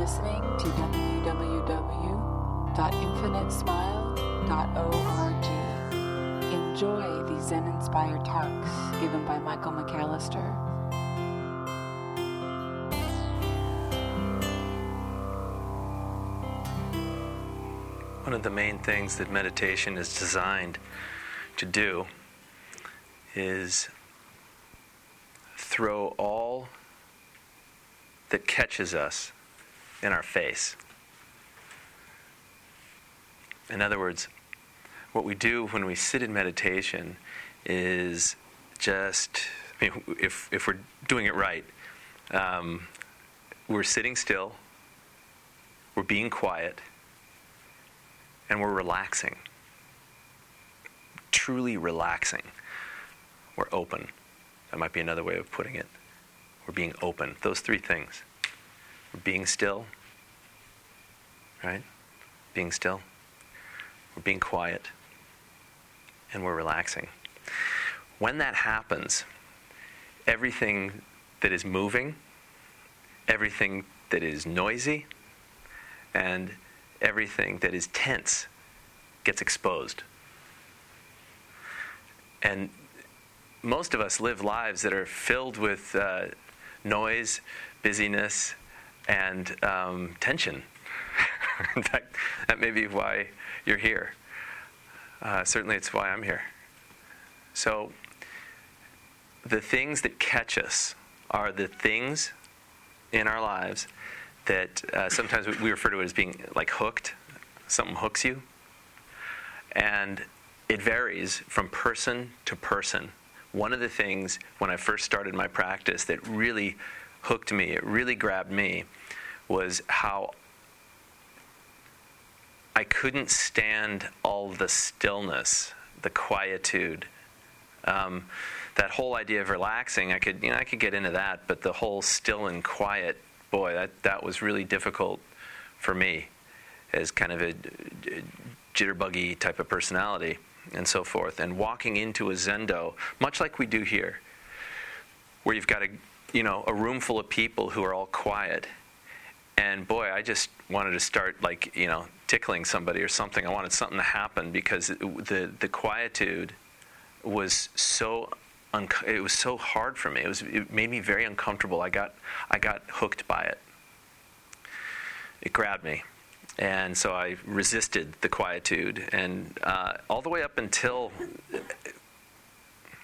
listening to www.infinitesmile.org. Enjoy these Zen inspired talks given by Michael McAllister. One of the main things that meditation is designed to do is throw all that catches us in our face. In other words, what we do when we sit in meditation is just, I mean, if, if we're doing it right, um, we're sitting still, we're being quiet, and we're relaxing. Truly relaxing. We're open. That might be another way of putting it. We're being open. Those three things. We're being still, right? Being still. We're being quiet. And we're relaxing. When that happens, everything that is moving, everything that is noisy, and everything that is tense gets exposed. And most of us live lives that are filled with uh, noise, busyness, and um, tension. In fact, that may be why you're here. Uh, certainly, it's why I'm here. So, the things that catch us are the things in our lives that uh, sometimes we refer to it as being like hooked. Something hooks you. And it varies from person to person. One of the things when I first started my practice that really hooked me, it really grabbed me, was how I couldn't stand all the stillness, the quietude. Um, that whole idea of relaxing, I could, you know, I could get into that, but the whole still and quiet, boy, that, that was really difficult for me as kind of a jitterbuggy type of personality and so forth. And walking into a zendo, much like we do here, where you've got a, you know, a room full of people who are all quiet and boy, I just wanted to start like you know tickling somebody or something. I wanted something to happen because the the quietude was so un- it was so hard for me. It was it made me very uncomfortable. I got I got hooked by it. It grabbed me, and so I resisted the quietude, and uh, all the way up until.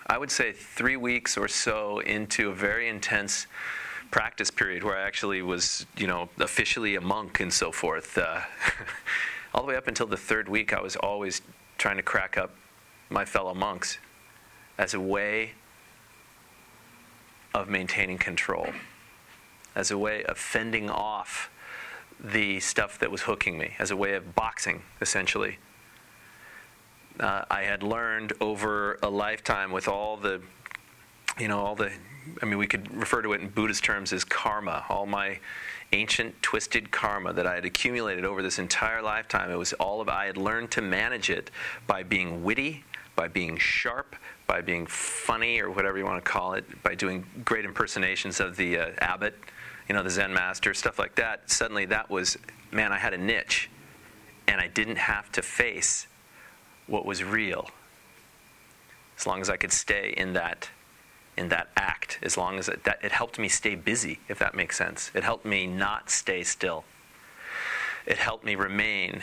I would say three weeks or so into a very intense practice period where I actually was, you know, officially a monk and so forth. Uh, all the way up until the third week, I was always trying to crack up my fellow monks as a way of maintaining control, as a way of fending off the stuff that was hooking me, as a way of boxing, essentially. Uh, I had learned over a lifetime with all the, you know, all the I mean, we could refer to it in Buddhist terms as karma, all my ancient twisted karma that I had accumulated over this entire lifetime. It was all of I had learned to manage it by being witty, by being sharp, by being funny or whatever you want to call it, by doing great impersonations of the uh, abbot, you know, the Zen master, stuff like that. Suddenly that was man, I had a niche and I didn't have to face what was real. As long as I could stay in that in that act as long as it, that, it helped me stay busy, if that makes sense. It helped me not stay still. It helped me remain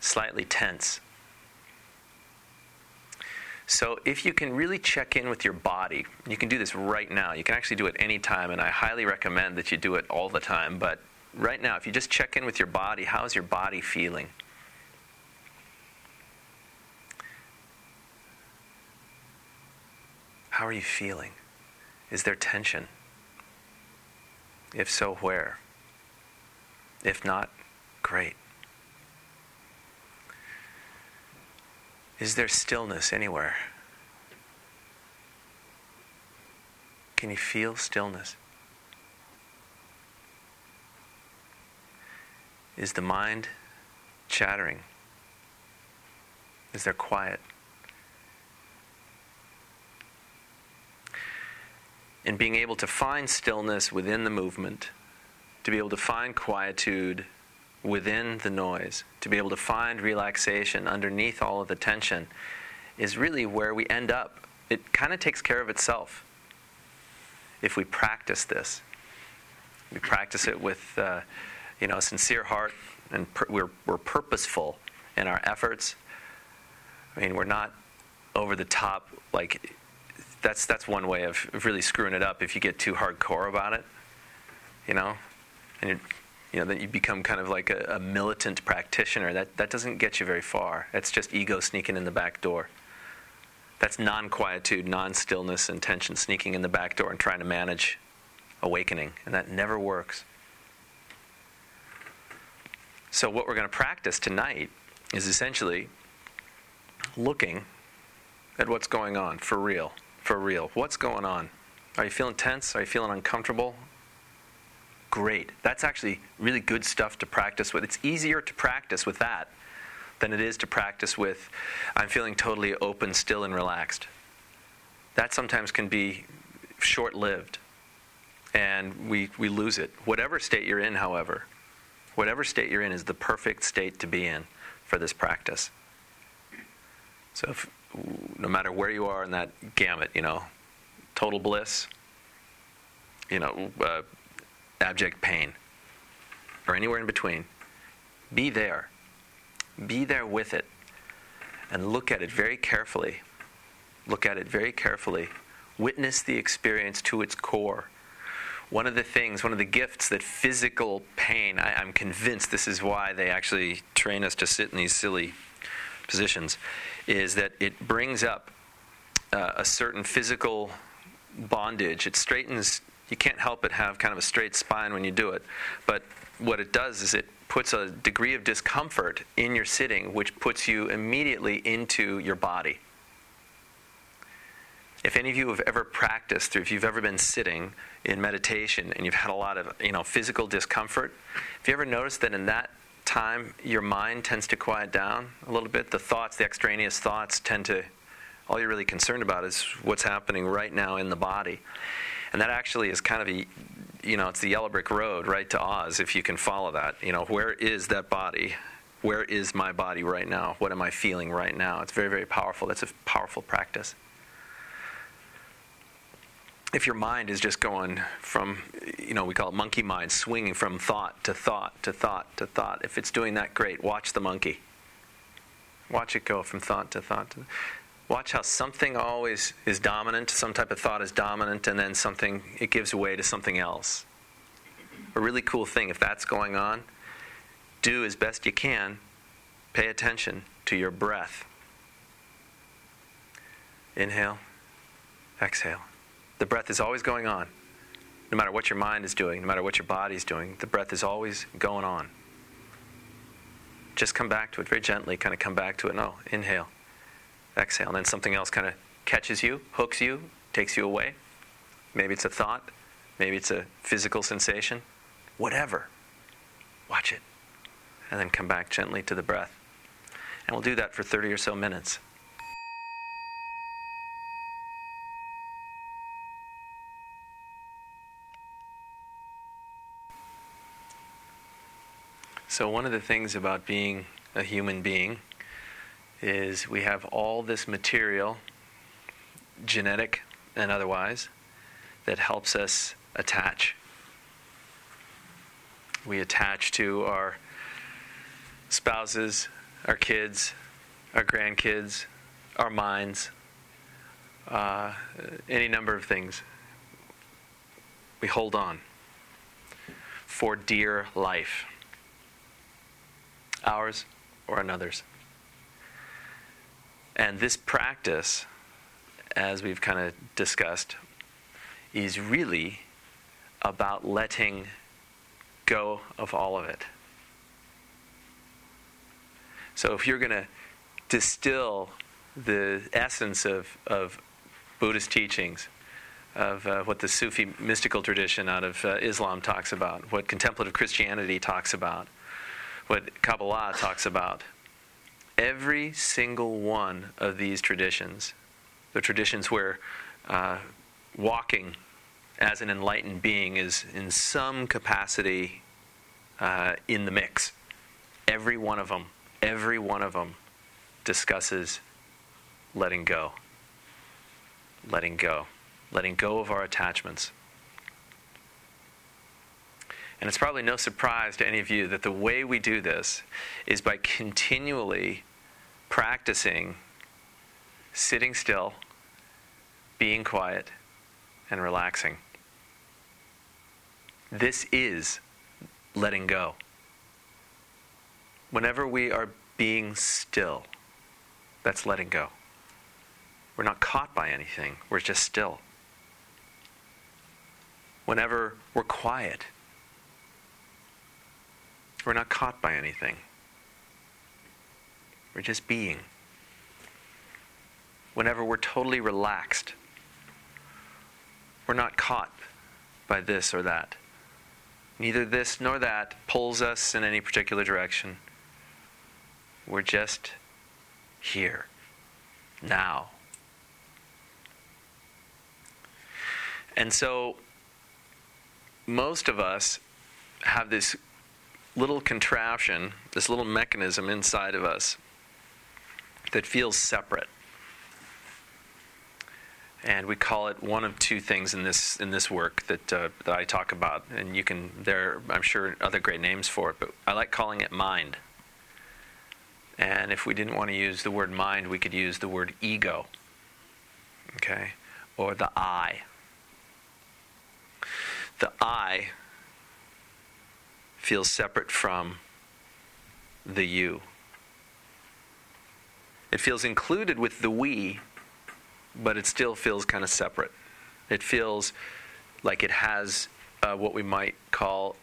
slightly tense. So, if you can really check in with your body, you can do this right now. You can actually do it anytime, and I highly recommend that you do it all the time. But right now, if you just check in with your body, how's your body feeling? How are you feeling? Is there tension? If so, where? If not, great. Is there stillness anywhere? Can you feel stillness? Is the mind chattering? Is there quiet? And being able to find stillness within the movement, to be able to find quietude within the noise, to be able to find relaxation underneath all of the tension, is really where we end up. It kind of takes care of itself if we practice this. We practice it with, uh, you know, a sincere heart, and we're, we're purposeful in our efforts. I mean, we're not over the top. Like, that's that's one way of, really screwing it up if you get too hardcore about it. You know, and you you know, then you become kind of like a, a militant practitioner. That that doesn't get you very far. It's just ego sneaking in the back door. That's non quietude, non stillness, and tension sneaking in the back door and trying to manage awakening. And that never works. So, what we're going to practice tonight is essentially looking at what's going on for real. For real. What's going on? Are you feeling tense? Are you feeling uncomfortable? Great. That's actually really good stuff to practice with. It's easier to practice with that than it is to practice with, I'm feeling totally open, still, and relaxed. That sometimes can be short lived, and we, we lose it. Whatever state you're in, however, whatever state you're in is the perfect state to be in for this practice. So, if, no matter where you are in that gamut, you know, total bliss, you know, uh, abject pain, or anywhere in between, be there be there with it and look at it very carefully. Look at it very carefully. Witness the experience to its core. One of the things, one of the gifts that physical pain, I, am convinced this is why they actually train us to sit in these silly positions, is that it brings up uh, a certain physical bondage. It straightens, you can't help but have kind of a straight spine when you do it. But what it does is it puts a degree of discomfort in your sitting, which puts you immediately into your body. If any of you have ever practiced, or if you've ever been sitting in meditation and you've had a lot of you know, physical discomfort, have you ever noticed that in that time your mind tends to quiet down a little bit? The thoughts, the extraneous thoughts tend to, all you're really concerned about is what's happening right now in the body. And that actually is kind of a you know, it's the yellow brick road right to Oz if you can follow that. You know, where is that body? Where is my body right now? What am I feeling right now? It's very, very powerful. That's a powerful practice. If your mind is just going from, you know, we call it monkey mind, swinging from thought to thought to thought to thought, if it's doing that, great. Watch the monkey. Watch it go from thought to thought. To, Watch how something always is dominant, some type of thought is dominant, and then something, it gives way to something else. A really cool thing, if that's going on, do as best you can, pay attention to your breath. Inhale, exhale. The breath is always going on. No matter what your mind is doing, no matter what your body is doing, the breath is always going on. Just come back to it very gently, kind of come back to it. No, oh, inhale exhale. And then something else kind of catches you, hooks you, takes you away. Maybe it's a thought, maybe it's a physical sensation, whatever. Watch it. And then come back gently to the breath. And we'll do that for 30 or so minutes. So, one of the things about being a human being is we have all this material, genetic and otherwise, that helps us attach. We attach to our spouses, our kids, our grandkids, our minds, uh, any number of things. We hold on for dear life, ours or another's. And this practice, as we've kind of discussed, is really about letting go of all of it. So if you're going to distill the essence of, of Buddhist teachings, of uh, what the Sufi mystical tradition out of uh, Islam talks about, what contemplative Christianity talks about, what Kabbalah talks about, every single one of these traditions, the traditions where uh, walking as an enlightened being is in some capacity uh, in the mix. Every one of them, every one of them discusses letting go. Letting go. Letting go of our attachments. And it's probably no surprise to any of you that the way we do this is by continually practicing sitting still, being quiet, and relaxing. This is letting go. Whenever we are being still, that's letting go. We're not caught by anything, we're just still. Whenever we're quiet, we're not caught by anything. We're just being. Whenever we're totally relaxed, we're not caught by this or that. Neither this nor that pulls us in any particular direction. We're just here, now. And so, most of us have this little contraption, this little mechanism inside of us that feels separate. And we call it one of two things in this in this work that uh, that I talk about, and you can there I'm sure other great names for it, but I like calling it mind. And if we didn't want to use the word mind, we could use the word ego. Okay, or the I. The I feels separate from the you. It feels included with the we, but it still feels kind of separate. It feels like it has uh, what we might call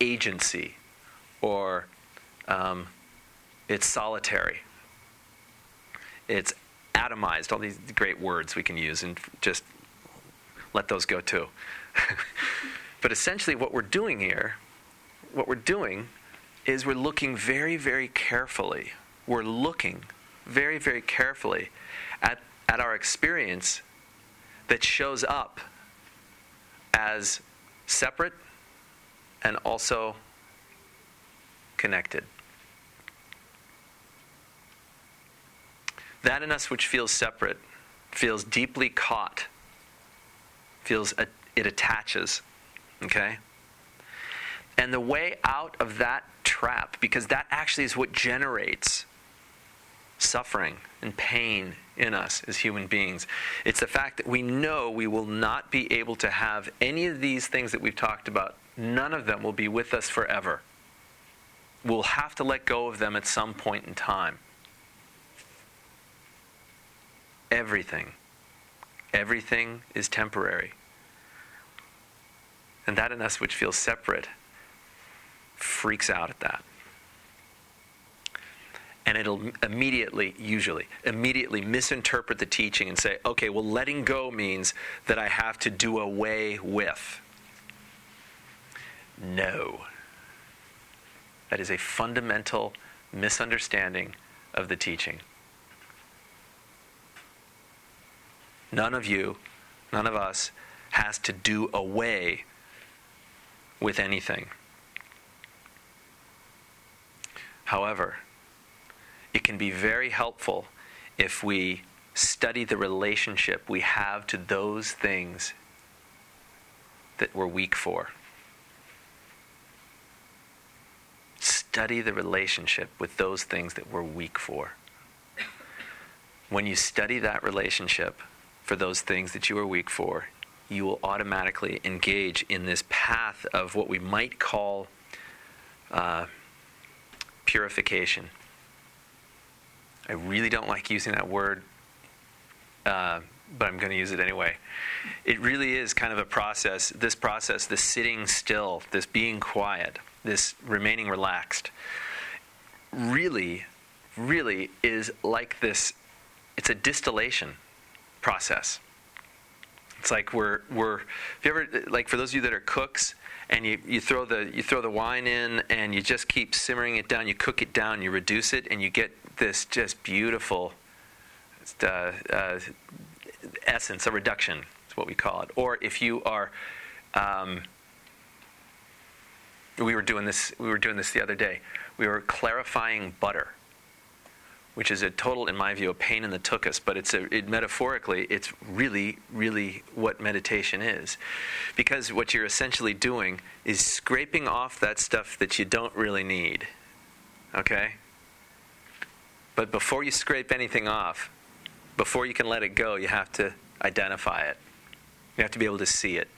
agency, or um, it's solitary. It's atomized, all these great words we can use, and just let those go too. but essentially, what we're doing here what we're doing is we're looking very, very carefully. We're looking very, very carefully at, at our experience that shows up as separate and also connected. That in us which feels separate feels deeply caught, feels it attaches, okay? And the way out of that trap, because that actually is what generates suffering and pain in us as human beings. It's the fact that we know we will not be able to have any of these things that we've talked about. None of them will be with us forever. We'll have to let go of them at some point in time. Everything. Everything is temporary. And that in us which feels separate freaks out at that. And it'll immediately, usually, immediately misinterpret the teaching and say, okay, well, letting go means that I have to do away with. No. That is a fundamental misunderstanding of the teaching. None of you, none of us, has to do away with anything. However, it can be very helpful if we study the relationship we have to those things that we're weak for. Study the relationship with those things that we're weak for. When you study that relationship for those things that you are weak for, you will automatically engage in this path of what we might call uh, purification. I really don't like using that word, uh, but I'm going to use it anyway. It really is kind of a process, this process, this sitting still, this being quiet, this remaining relaxed, really, really is like this it's a distillation process. It's like we're, we're, if you ever, like for those of you that are cooks, and you, you throw the you throw the wine in and you just keep simmering it down you cook it down you reduce it and you get this just beautiful uh, uh, essence a reduction is what we call it. Or if you are, um, we were doing this. We were doing this the other day. We were clarifying butter, which is a total, in my view, a pain in the tuchus. But it's a it, metaphorically, it's really, really what meditation is, because what you're essentially doing is scraping off that stuff that you don't really need. Okay. But before you scrape anything off, before you can let it go, you have to identify it. You have to be able to see it.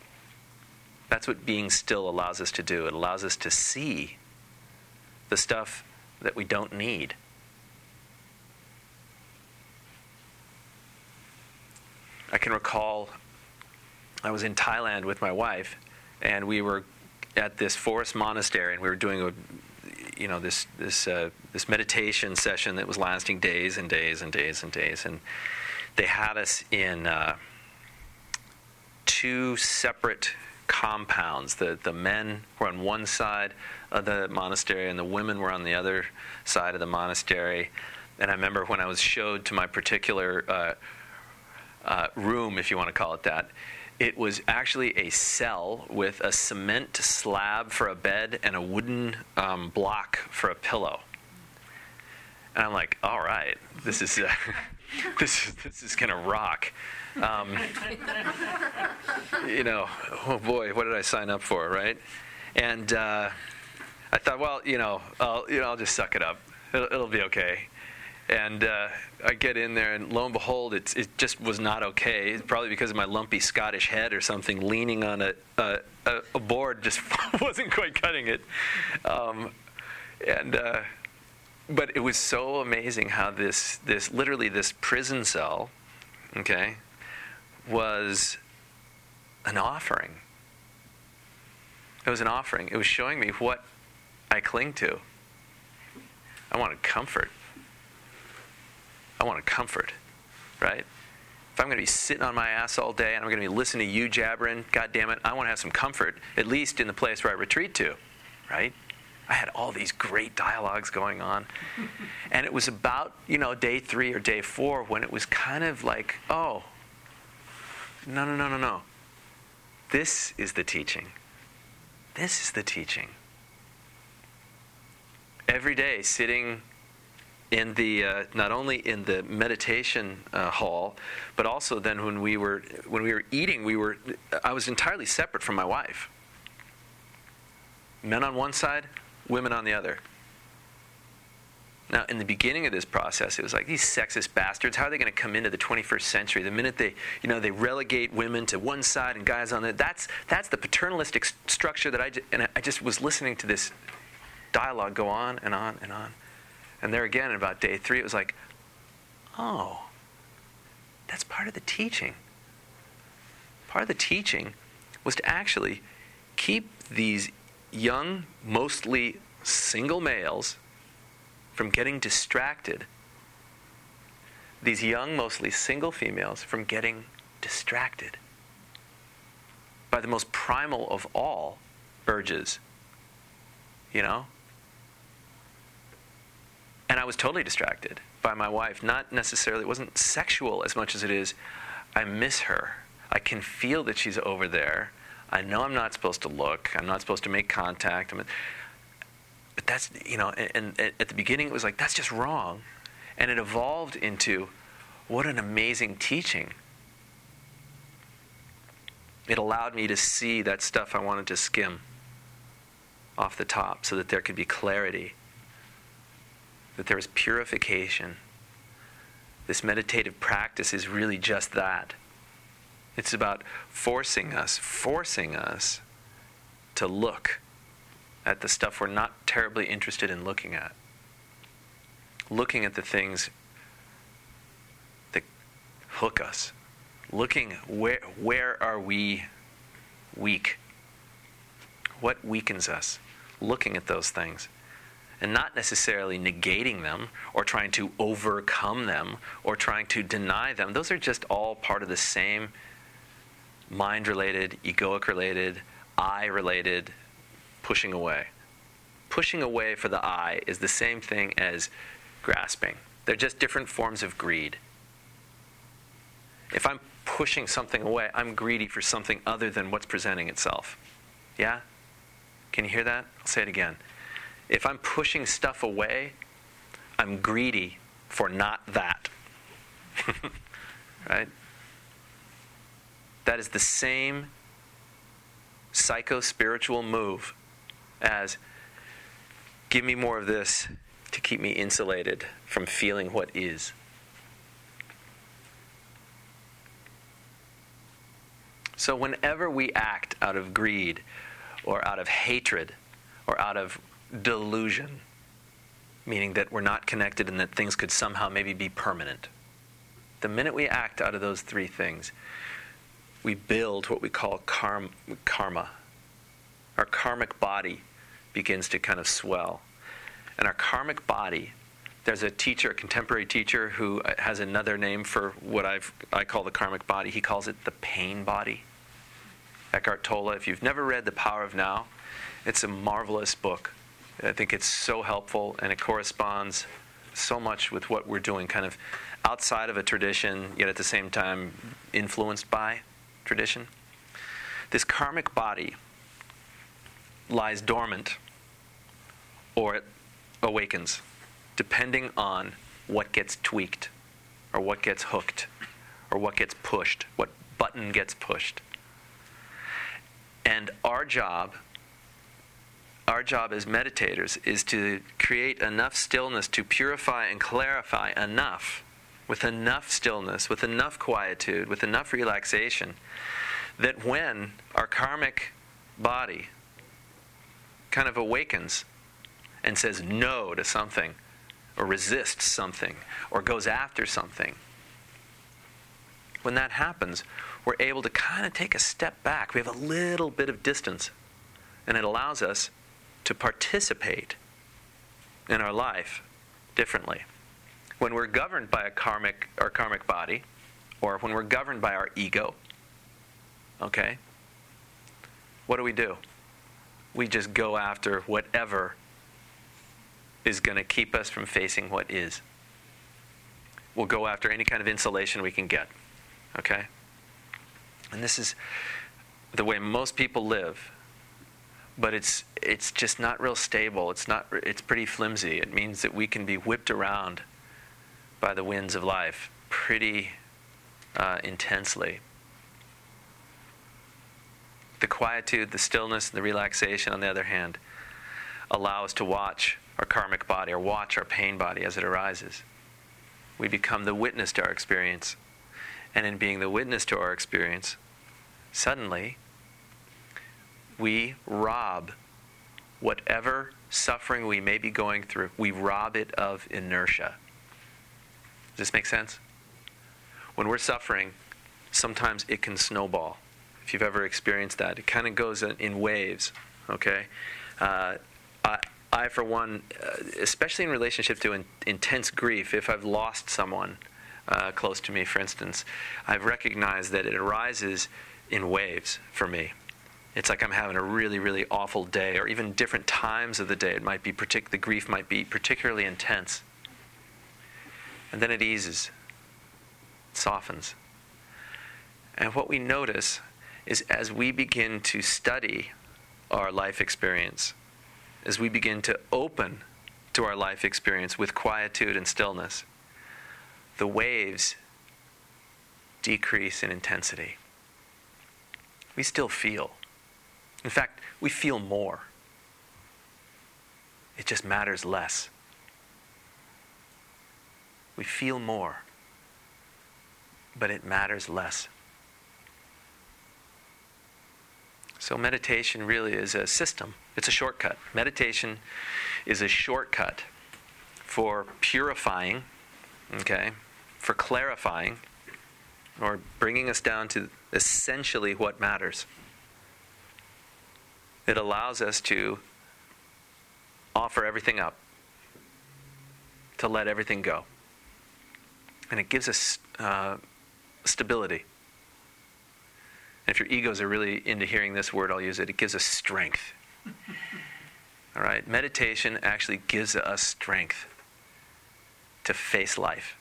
That's what being still allows us to do. It allows us to see the stuff that we don't need. I can recall I was in Thailand with my wife, and we were at this forest monastery, and we were doing a you know this this uh, this meditation session that was lasting days and days and days and days, and they had us in uh, two separate compounds. The the men were on one side of the monastery, and the women were on the other side of the monastery. And I remember when I was showed to my particular uh, uh room, if you want to call it that it was actually a cell with a cement slab for a bed and a wooden um, block for a pillow. And I'm like, all right, this is uh, this is this is gonna rock. Um, you know, oh boy, what did I sign up for, right? And uh, I thought, well, you know, I'll, you know, I'll just suck it up. It'll, it'll be okay. And uh, I get in there, and lo and behold, it just was not okay. It's Probably because of my lumpy Scottish head or something, leaning on a, a, a board just wasn't quite cutting it. Um, and uh, but it was so amazing how this this literally this prison cell, okay, was an offering. It was an offering. It was showing me what I cling to. I wanted comfort. I want a comfort, right? If I'm going to be sitting on my ass all day and I'm going to be listening to you jabbering, God damn it, I want to have some comfort, at least in the place where I retreat to, right? I had all these great dialogues going on. and it was about, you know, day three or day four when it was kind of like, oh, no, no, no, no, no. This is the teaching. This is the teaching. Every day, sitting in the uh, not only in the meditation uh, hall, but also then when we were when we were eating, we were I was entirely separate from my wife. Men on one side, women on the other. Now, in the beginning of this process, it was like these sexist bastards. How are they going to come into the 21st century? The minute they, you know, they relegate women to one side and guys on the that's that's the paternalistic st- structure that I and I just was listening to this dialogue go on and on and on. And there again, about day three, it was like, oh, that's part of the teaching. Part of the teaching was to actually keep these young, mostly single males from getting distracted. These young, mostly single females from getting distracted by the most primal of all urges. You know? And I was totally distracted by my wife. Not necessarily, it wasn't sexual as much as it is, I miss her. I can feel that she's over there. I know I'm not supposed to look. I'm not supposed to make contact. I'm, but that's, you know, and, and at the beginning it was like, that's just wrong. And it evolved into, what an amazing teaching. It allowed me to see that stuff I wanted to skim off the top so that there could be clarity that there is purification. This meditative practice is really just that. It's about forcing us, forcing us to look at the stuff we're not terribly interested in looking at. Looking at the things that hook us. Looking where where are we weak? What weakens us? Looking at those things and not necessarily negating them or trying to overcome them or trying to deny them. Those are just all part of the same mind related, egoic related, I related pushing away. Pushing away for the I is the same thing as grasping, they're just different forms of greed. If I'm pushing something away, I'm greedy for something other than what's presenting itself. Yeah? Can you hear that? I'll say it again. If I'm pushing stuff away, I'm greedy for not that. right? That is the same psycho spiritual move as give me more of this to keep me insulated from feeling what is. So, whenever we act out of greed or out of hatred or out of delusion, meaning that we're not connected and that things could somehow maybe be permanent, the minute we act out of those three things, we build what we call karma. Our karmic body begins to kind of swell. And our karmic body, there's a teacher, a contemporary teacher, who uh, has another name for what I've, I call the karmic body. He calls it the pain body. Eckhart Tolle. If you've never read The Power of Now, it's a marvelous book. I think it's so helpful and it corresponds so much with what we're doing, kind of outside of a tradition, yet at the same time influenced by tradition. This karmic body lies dormant or it awakens, depending on what gets tweaked or what gets hooked or what gets pushed, what button gets pushed. And our job, our job as meditators, is to create enough stillness to purify and clarify enough, with enough stillness, with enough quietude, with enough relaxation, that when our karmic body kind of awakens and says no to something, or resists something, or goes after something, when that happens, we're able to kind of take a step back. We have a little bit of distance, and it allows us to participate in our life differently. When we're governed by a karmic our karmic body, or when we're governed by our ego, okay, what do we do? We just go after whatever is going to keep us from facing what is. We'll go after any kind of insulation we can get. Okay? And this is the way most people live. But it's it's just not real stable. It's not it's pretty flimsy. It means that we can be whipped around by the winds of life pretty uh, intensely. The quietude, the stillness, and the relaxation, on the other hand, allow us to watch our karmic body or watch our pain body as it arises. We become the witness to our experience. And in being the witness to our experience, suddenly we rob whatever suffering we may be going through, we rob it of inertia. Does this make sense? When we're suffering, sometimes it can snowball. If you've ever experienced that, it kind of goes in waves, okay? Uh, I, I, for one, uh, especially in relationship to in, intense grief, if I've lost someone, uh, close to me, for instance, I've recognized that it arises in waves for me. It's like I'm having a really, really awful day, or even different times of the day. It might be partic- the grief might be particularly intense, and then it eases, it softens. And what we notice is as we begin to study our life experience, as we begin to open to our life experience with quietude and stillness, the waves decrease in intensity. We still feel. In fact, we feel more. It just matters less. We feel more, but it matters less. So, meditation really is a system, it's a shortcut. Meditation is a shortcut for purifying, okay, for clarifying or bringing us down to essentially what matters. It allows us to offer everything up, to let everything go. And it gives us uh, stability. And if your egos are really into hearing this word, I'll use it. It gives us strength. All right? Meditation actually gives us strength to face life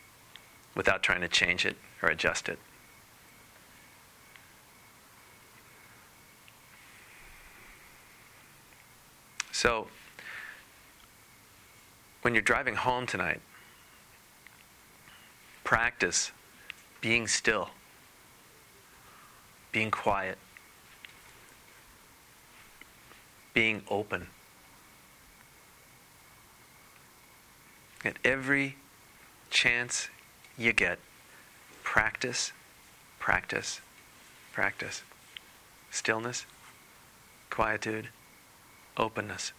without trying to change it or adjust it. So, when you're driving home tonight, practice being still, being quiet, being open. At every chance you get, practice, practice, practice. Stillness, quietude, openness.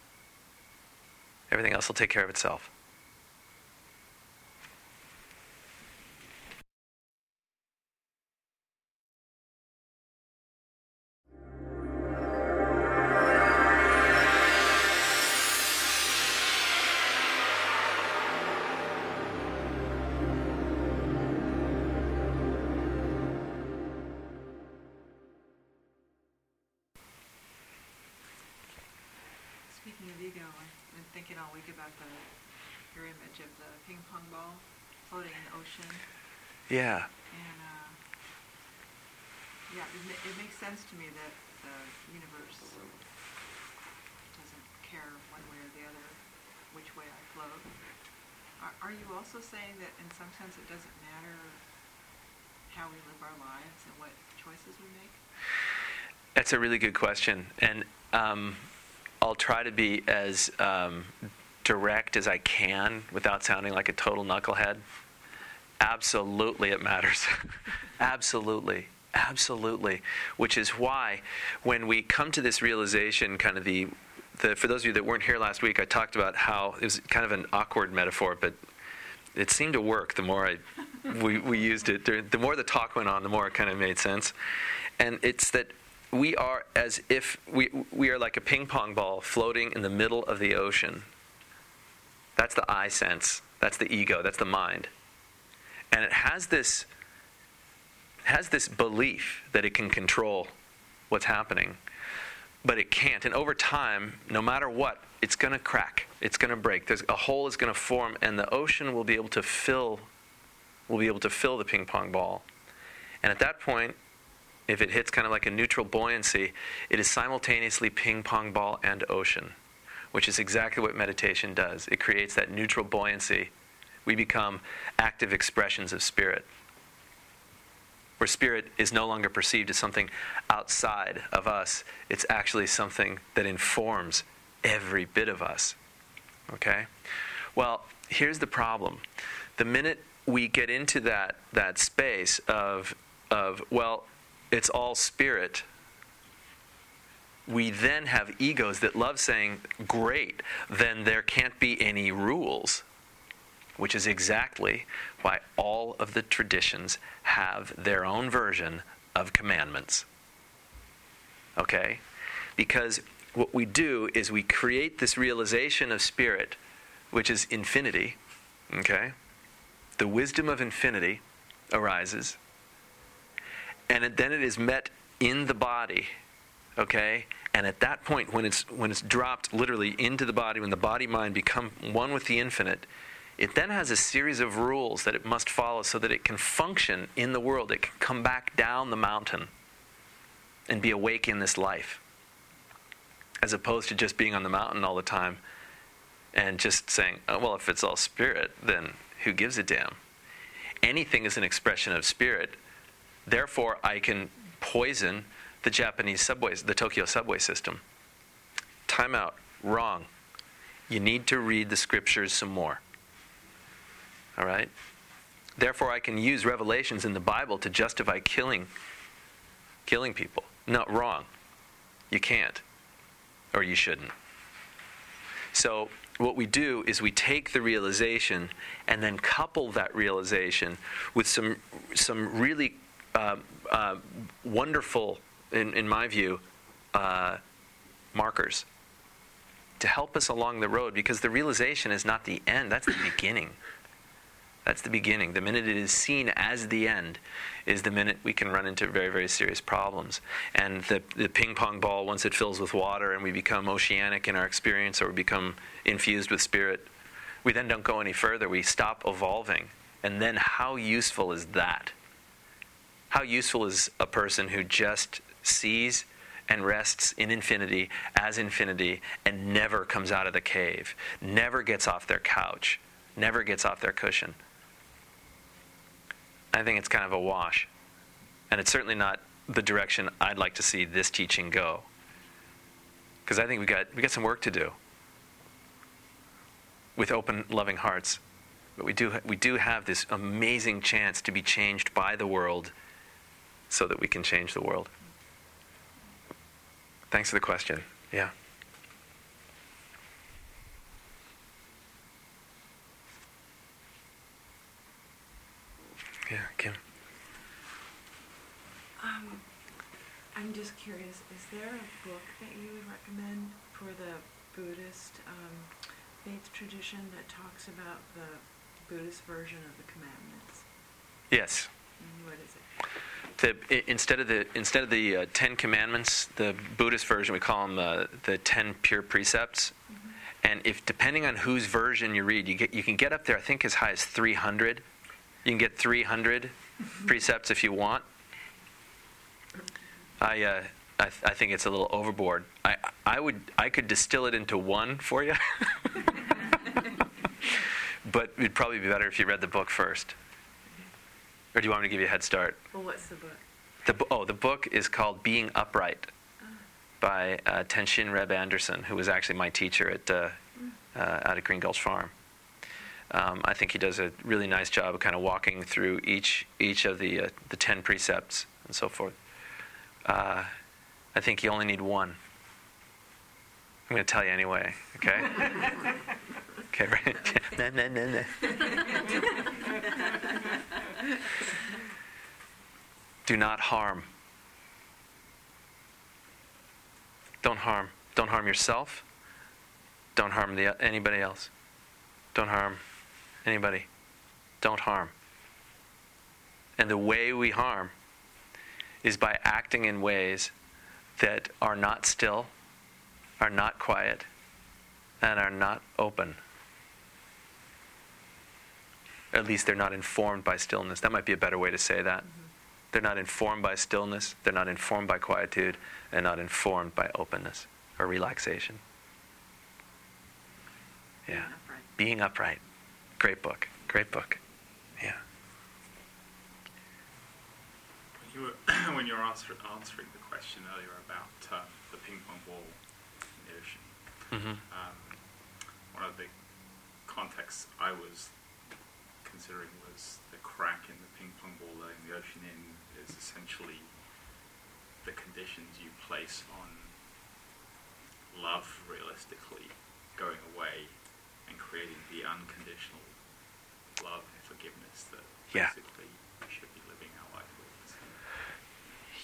Everything else will take care of itself. Of ego, I've been thinking all week about the your image of the ping pong ball floating in the ocean, Yeah. and uh, yeah, it, ma- it makes sense to me that the universe doesn't care one way or the other which way I float. Are, are you also saying that in some sense it doesn't matter how we live our lives and what choices we make? That's a really good question. And um, I'll try to be as um, direct as I can without sounding like a total knucklehead. Absolutely, it matters. Absolutely. Absolutely. Which is why, when we come to this realization, kind of the, the, for those of you that weren't here last week, I talked about how it was kind of an awkward metaphor, but it seemed to work the more I, we, we used it. The more the talk went on, the more it kind of made sense. And it's that we are as if we, we are like a ping pong ball floating in the middle of the ocean. That's the I sense. That's the ego. That's the mind. And it has this has this belief that it can control what's happening, but it can't. And over time, no matter what, it's going to crack. It's going to break. There's a hole is going to form, and the ocean will be able to fill will be able to fill the ping pong ball. And at that point, if it hits kind of like a neutral buoyancy, it is simultaneously ping pong ball and ocean, which is exactly what meditation does. It creates that neutral buoyancy. We become active expressions of spirit, where spirit is no longer perceived as something outside of us, it's actually something that informs every bit of us. Okay? Well, here's the problem. The minute we get into that, that space of, of, well, it's all spirit, we then have egos that love saying, great, then there can't be any rules, which is exactly why all of the traditions have their own version of commandments. Okay? Because what we do is we create this realization of spirit, which is infinity. Okay? The wisdom of infinity arises. And it, then it is met in the body. Okay? And at that point, when it's, when it's dropped literally into the body, when the body mind become one with the infinite, it then has a series of rules that it must follow so that it can function in the world. It can come back down the mountain and be awake in this life, as opposed to just being on the mountain all the time and just saying, oh, well, if it's all spirit, then who gives a damn? Anything is an expression of spirit. Therefore, I can poison the Japanese subways, the Tokyo subway system. Time out. Wrong. You need to read the scriptures some more. All right? Therefore, I can use revelations in the Bible to justify killing killing people. Not wrong. You can't. Or you shouldn't. So, what we do is we take the realization and then couple that realization with some, some really uh, uh, wonderful, in, in my view, uh, markers to help us along the road because the realization is not the end, that's the beginning. That's the beginning. The minute it is seen as the end is the minute we can run into very, very serious problems. And the, the ping pong ball, once it fills with water and we become oceanic in our experience or we become infused with spirit, we then don't go any further. We stop evolving. And then how useful is that? How useful is a person who just sees and rests in infinity as infinity and never comes out of the cave, never gets off their couch, never gets off their cushion. I think it's kind of a wash. And it's certainly not the direction I'd like to see this teaching go. Because I think we got, we got some work to do with open, loving hearts. But we do, we do have this amazing chance to be changed by the world so that we can change the world. Thanks for the question. Yeah. Yeah, Kim. Um, I'm just curious, is there a book that you would recommend for the Buddhist um, faith tradition that talks about the Buddhist version of the commandments? Yes. And what is it? The, instead of the instead of the uh, Ten Commandments, the Buddhist version we call them uh, the Ten Pure Precepts. And if depending on whose version you read, you get you can get up there. I think as high as 300. You can get 300 precepts if you want. I uh, I, th- I think it's a little overboard. I I would I could distill it into one for you. but it'd probably be better if you read the book first. Or do you want me to give you a head start? Well, what's the book? The, bo- oh, the book is called Being Upright by uh, Tenshin Reb Anderson, who was actually my teacher at, uh, uh, out at Green Gulch Farm. Um, I think he does a really nice job of kind of walking through each, each of the, uh, the 10 precepts and so forth. Uh, I think you only need one. I'm going to tell you anyway, okay? okay, right? nah, nah, nah. Do not harm. Don't harm. Don't harm yourself. Don't harm the, anybody else. Don't harm anybody. Don't harm. And the way we harm is by acting in ways that are not still, are not quiet, and are not open. At least they're not informed by stillness. That might be a better way to say that. They're not informed by stillness, they're not informed by quietude, and not informed by openness or relaxation. Yeah. Upright. Being upright. Great book. Great book. Yeah. When you were, when you were answer, answering the question earlier about uh, the ping pong ball in the ocean, hmm um, one of the contexts I was considering was the crack in the ping pong ball letting the ocean in is essentially the conditions you place on love realistically going away and creating the unconditional love and forgiveness that Yeah. basically we should be living our life with.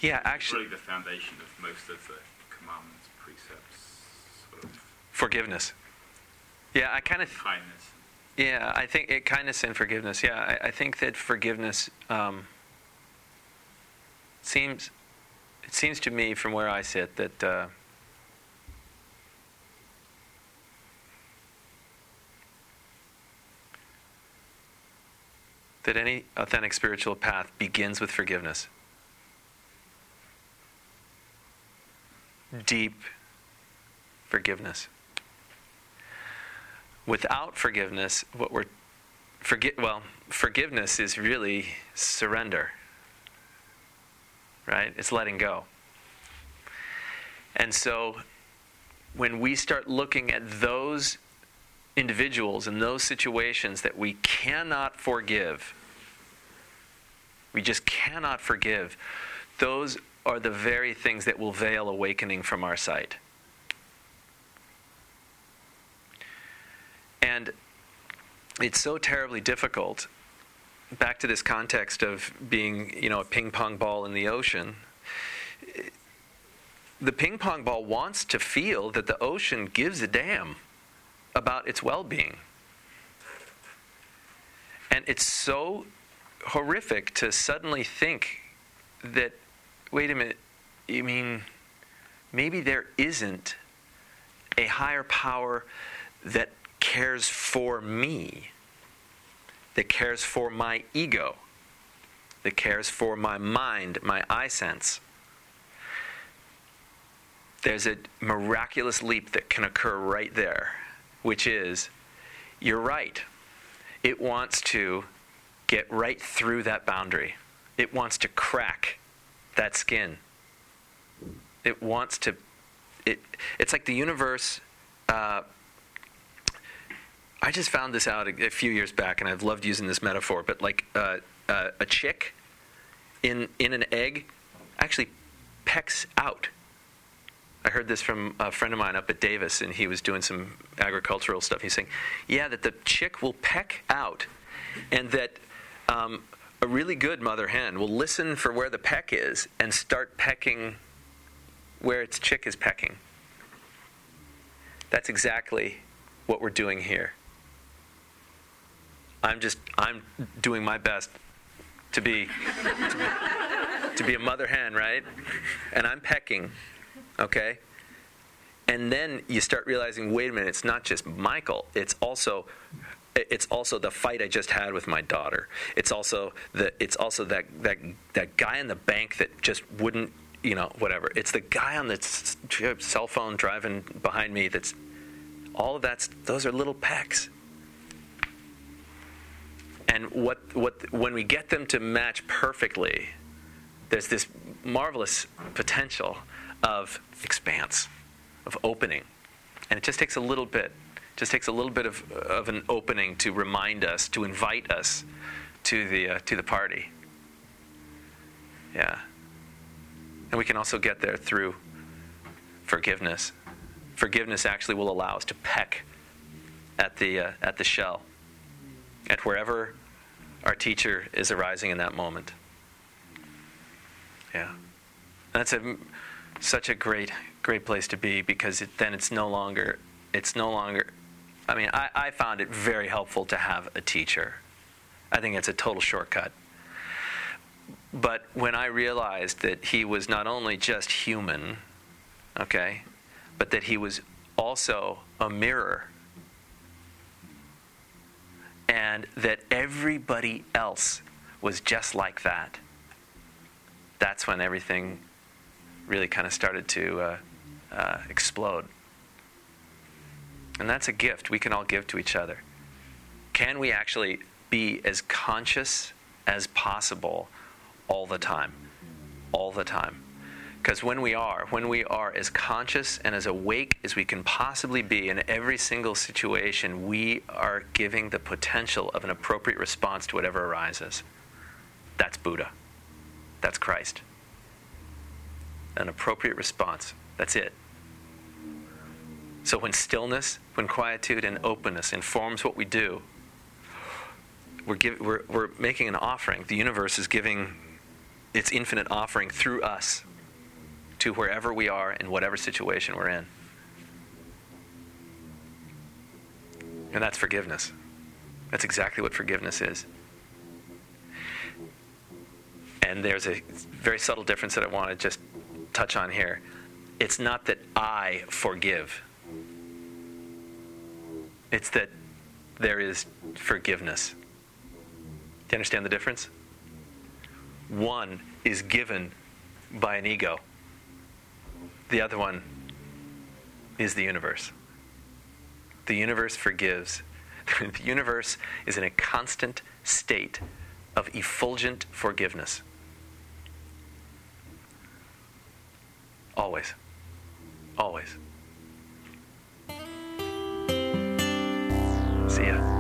Yeah, actually, really the foundation of most of the commandments, precepts, sort of forgiveness. Yeah, I kind of. kindness. Yeah, I think it kindness and forgiveness. Yeah, I, I think that forgiveness um, seems. It seems to me, from where I sit, that uh, that any authentic spiritual path begins with forgiveness. Deep forgiveness without forgiveness, what we're forget well, forgiveness is really surrender. Right? It's letting go. And so when we start looking at those individuals and those situations that we cannot forgive, we just cannot forgive, those are the very things that will veil awakening from our sight. And it's so terribly difficult. Back to this context of being, you know, a ping pong ball in the ocean. The ping pong ball wants to feel that the ocean gives a damn about its well being. And it's so horrific to suddenly think that, wait a minute, you mean maybe there isn't a higher power that cares for me, that cares for my ego, that cares for my mind, my eye sense. there's a miraculous leap that can occur right there, which is you're right. It wants to get right through that boundary, it wants to crack that skin. It wants to, it, it's like the universe. Uh, I just found this out a, a, few years back, and I've loved using this metaphor. But like uh, uh, a chick in in an egg actually pecks out. I heard this from a friend of mine up at Davis, and he was doing some agricultural stuff. He's saying, "Yeah, that the chick will peck out, and that um, a really good mother hen will listen for where the peck is and start pecking where its chick is pecking." That's exactly what we're doing here. I'm just I'm doing my best to be to be a mother hen, right? And I'm pecking, okay? And then you start realizing, wait a minute, it's not just Michael. It's also it's also the fight I just had with my daughter. It's also the it's also that that that guy in the bank that just wouldn't you know whatever. It's the guy on the cell phone driving behind me. That's all of that's those are little pecks and what, what, when we get them to match perfectly, there's this marvelous potential of expanse, of opening. And it just takes a little bit, just takes a little bit of, of an opening to remind us, to invite us to the, uh, to the party. Yeah. And we can also get there through forgiveness. Forgiveness actually will allow us to peck at the, uh, at the shell at wherever our teacher is arising in that moment. Yeah. That's a, such a great, great place to be because it, then it's no longer, it's no longer, I mean, I, I found it very helpful to have a teacher. I think it's a total shortcut. But when I realized that he was not only just human, okay, but that he was also a mirror and that everybody else was just like that. That's when everything really kind of started to uh, uh, explode. And that's a gift we can all give to each other. Can we actually be as conscious as possible all the time? All the time. Because when we are, when we are as conscious and as awake as we can possibly be in every single situation, we are giving the potential of an appropriate response to whatever arises. That's Buddha. That's Christ. An appropriate response. That's it. So when stillness, when quietude and openness informs what we do, we're, give, we're, we're making an offering. The universe is giving its infinite offering through us to wherever we are in whatever situation we're in. And that's forgiveness. That's exactly what forgiveness is. And there's a very subtle difference that I want to just touch on here. It's not that I forgive, it's that there is forgiveness. Do you understand the difference? One is given by an ego. The other one is the universe. The universe forgives. the universe is in a constant state of effulgent forgiveness. Always. Always. See ya.